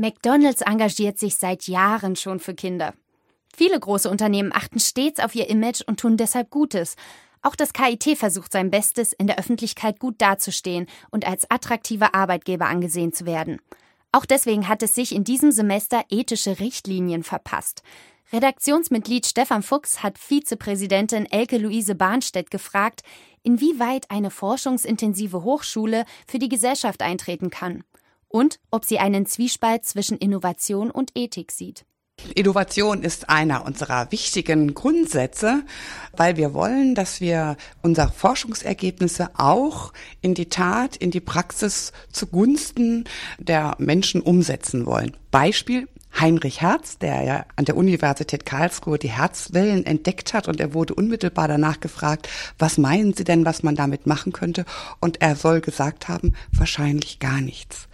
McDonald's engagiert sich seit Jahren schon für Kinder. Viele große Unternehmen achten stets auf ihr Image und tun deshalb Gutes. Auch das KIT versucht sein Bestes, in der Öffentlichkeit gut dazustehen und als attraktiver Arbeitgeber angesehen zu werden. Auch deswegen hat es sich in diesem Semester ethische Richtlinien verpasst. Redaktionsmitglied Stefan Fuchs hat Vizepräsidentin Elke Luise Bahnstedt gefragt, inwieweit eine forschungsintensive Hochschule für die Gesellschaft eintreten kann und ob sie einen Zwiespalt zwischen Innovation und Ethik sieht. Innovation ist einer unserer wichtigen Grundsätze, weil wir wollen, dass wir unsere Forschungsergebnisse auch in die Tat, in die Praxis zugunsten der Menschen umsetzen wollen. Beispiel, Heinrich Herz, der ja an der Universität Karlsruhe die Herzwellen entdeckt hat und er wurde unmittelbar danach gefragt, was meinen Sie denn, was man damit machen könnte? Und er soll gesagt haben, wahrscheinlich gar nichts.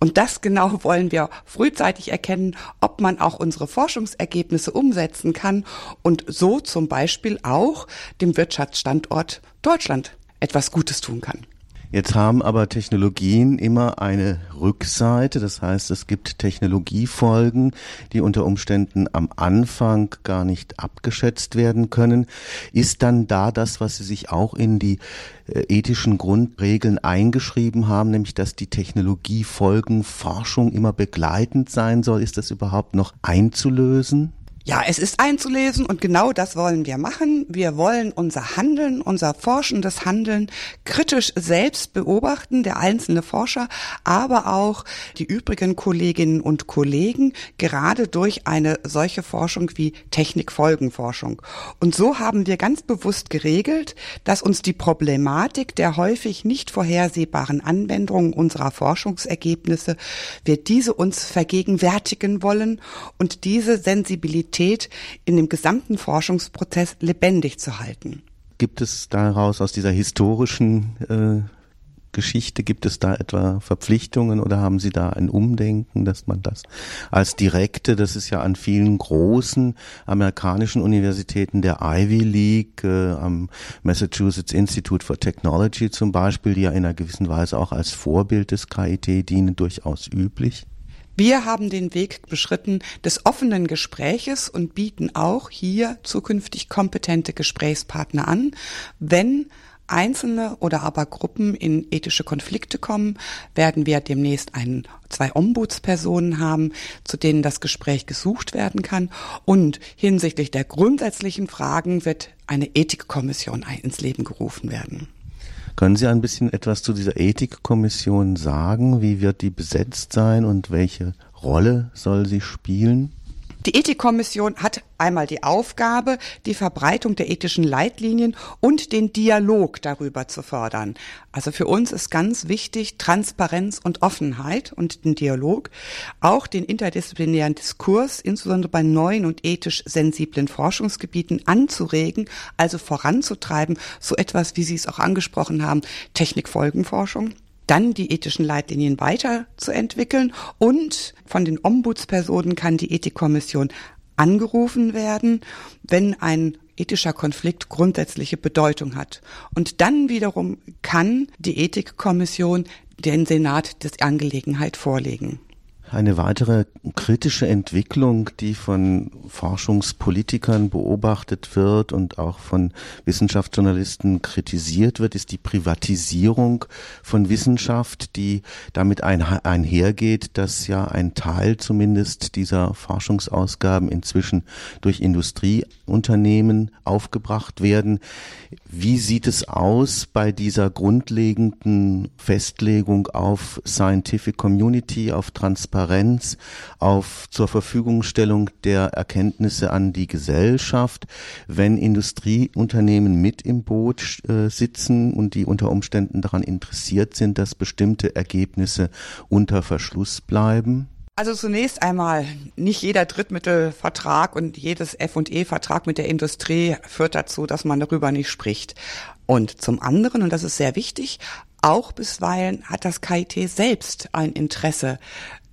Und das genau wollen wir frühzeitig erkennen, ob man auch unsere Forschungsergebnisse umsetzen kann und so zum Beispiel auch dem Wirtschaftsstandort Deutschland etwas Gutes tun kann. Jetzt haben aber Technologien immer eine Rückseite, das heißt, es gibt Technologiefolgen, die unter Umständen am Anfang gar nicht abgeschätzt werden können. Ist dann da das, was Sie sich auch in die äh, ethischen Grundregeln eingeschrieben haben, nämlich dass die Technologiefolgen Forschung immer begleitend sein soll, ist das überhaupt noch einzulösen? Ja, es ist einzulesen und genau das wollen wir machen. Wir wollen unser Handeln, unser forschendes Handeln kritisch selbst beobachten, der einzelne Forscher, aber auch die übrigen Kolleginnen und Kollegen, gerade durch eine solche Forschung wie Technikfolgenforschung. Und so haben wir ganz bewusst geregelt, dass uns die Problematik der häufig nicht vorhersehbaren Anwendungen unserer Forschungsergebnisse, wir diese uns vergegenwärtigen wollen und diese Sensibilität Qualität in dem gesamten Forschungsprozess lebendig zu halten. Gibt es daraus aus dieser historischen äh, Geschichte, gibt es da etwa Verpflichtungen oder haben Sie da ein Umdenken, dass man das als direkte, das ist ja an vielen großen amerikanischen Universitäten der Ivy League, äh, am Massachusetts Institute for Technology zum Beispiel, die ja in einer gewissen Weise auch als Vorbild des KIT dienen, durchaus üblich? Wir haben den Weg beschritten des offenen Gespräches und bieten auch hier zukünftig kompetente Gesprächspartner an, wenn Einzelne oder aber Gruppen in ethische Konflikte kommen, werden wir demnächst einen, zwei Ombudspersonen haben, zu denen das Gespräch gesucht werden kann. Und hinsichtlich der grundsätzlichen Fragen wird eine Ethikkommission ins Leben gerufen werden. Können Sie ein bisschen etwas zu dieser Ethikkommission sagen? Wie wird die besetzt sein und welche Rolle soll sie spielen? Die Ethikkommission hat einmal die Aufgabe, die Verbreitung der ethischen Leitlinien und den Dialog darüber zu fördern. Also für uns ist ganz wichtig Transparenz und Offenheit und den Dialog, auch den interdisziplinären Diskurs, insbesondere bei neuen und ethisch sensiblen Forschungsgebieten anzuregen, also voranzutreiben, so etwas, wie Sie es auch angesprochen haben, Technikfolgenforschung dann die ethischen Leitlinien weiterzuentwickeln und von den Ombudspersonen kann die Ethikkommission angerufen werden, wenn ein ethischer Konflikt grundsätzliche Bedeutung hat. Und dann wiederum kann die Ethikkommission den Senat des Angelegenheit vorlegen. Eine weitere kritische Entwicklung, die von Forschungspolitikern beobachtet wird und auch von Wissenschaftsjournalisten kritisiert wird, ist die Privatisierung von Wissenschaft, die damit einhergeht, dass ja ein Teil zumindest dieser Forschungsausgaben inzwischen durch Industrieunternehmen aufgebracht werden. Wie sieht es aus bei dieser grundlegenden Festlegung auf Scientific Community, auf Transparenz? Transparenz, auf zur Verfügungstellung der Erkenntnisse an die Gesellschaft, wenn Industrieunternehmen mit im Boot äh, sitzen und die unter Umständen daran interessiert sind, dass bestimmte Ergebnisse unter Verschluss bleiben? Also zunächst einmal, nicht jeder Drittmittelvertrag und jedes F&E-Vertrag mit der Industrie führt dazu, dass man darüber nicht spricht. Und zum anderen, und das ist sehr wichtig, auch bisweilen hat das KIT selbst ein Interesse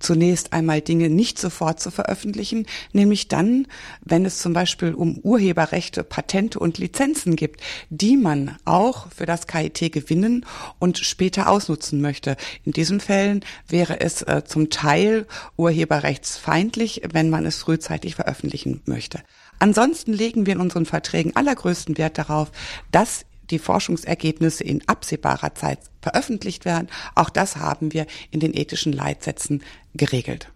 zunächst einmal Dinge nicht sofort zu veröffentlichen, nämlich dann, wenn es zum Beispiel um Urheberrechte, Patente und Lizenzen gibt, die man auch für das KIT gewinnen und später ausnutzen möchte. In diesen Fällen wäre es äh, zum Teil urheberrechtsfeindlich, wenn man es frühzeitig veröffentlichen möchte. Ansonsten legen wir in unseren Verträgen allergrößten Wert darauf, dass die Forschungsergebnisse in absehbarer Zeit veröffentlicht werden. Auch das haben wir in den ethischen Leitsätzen geregelt.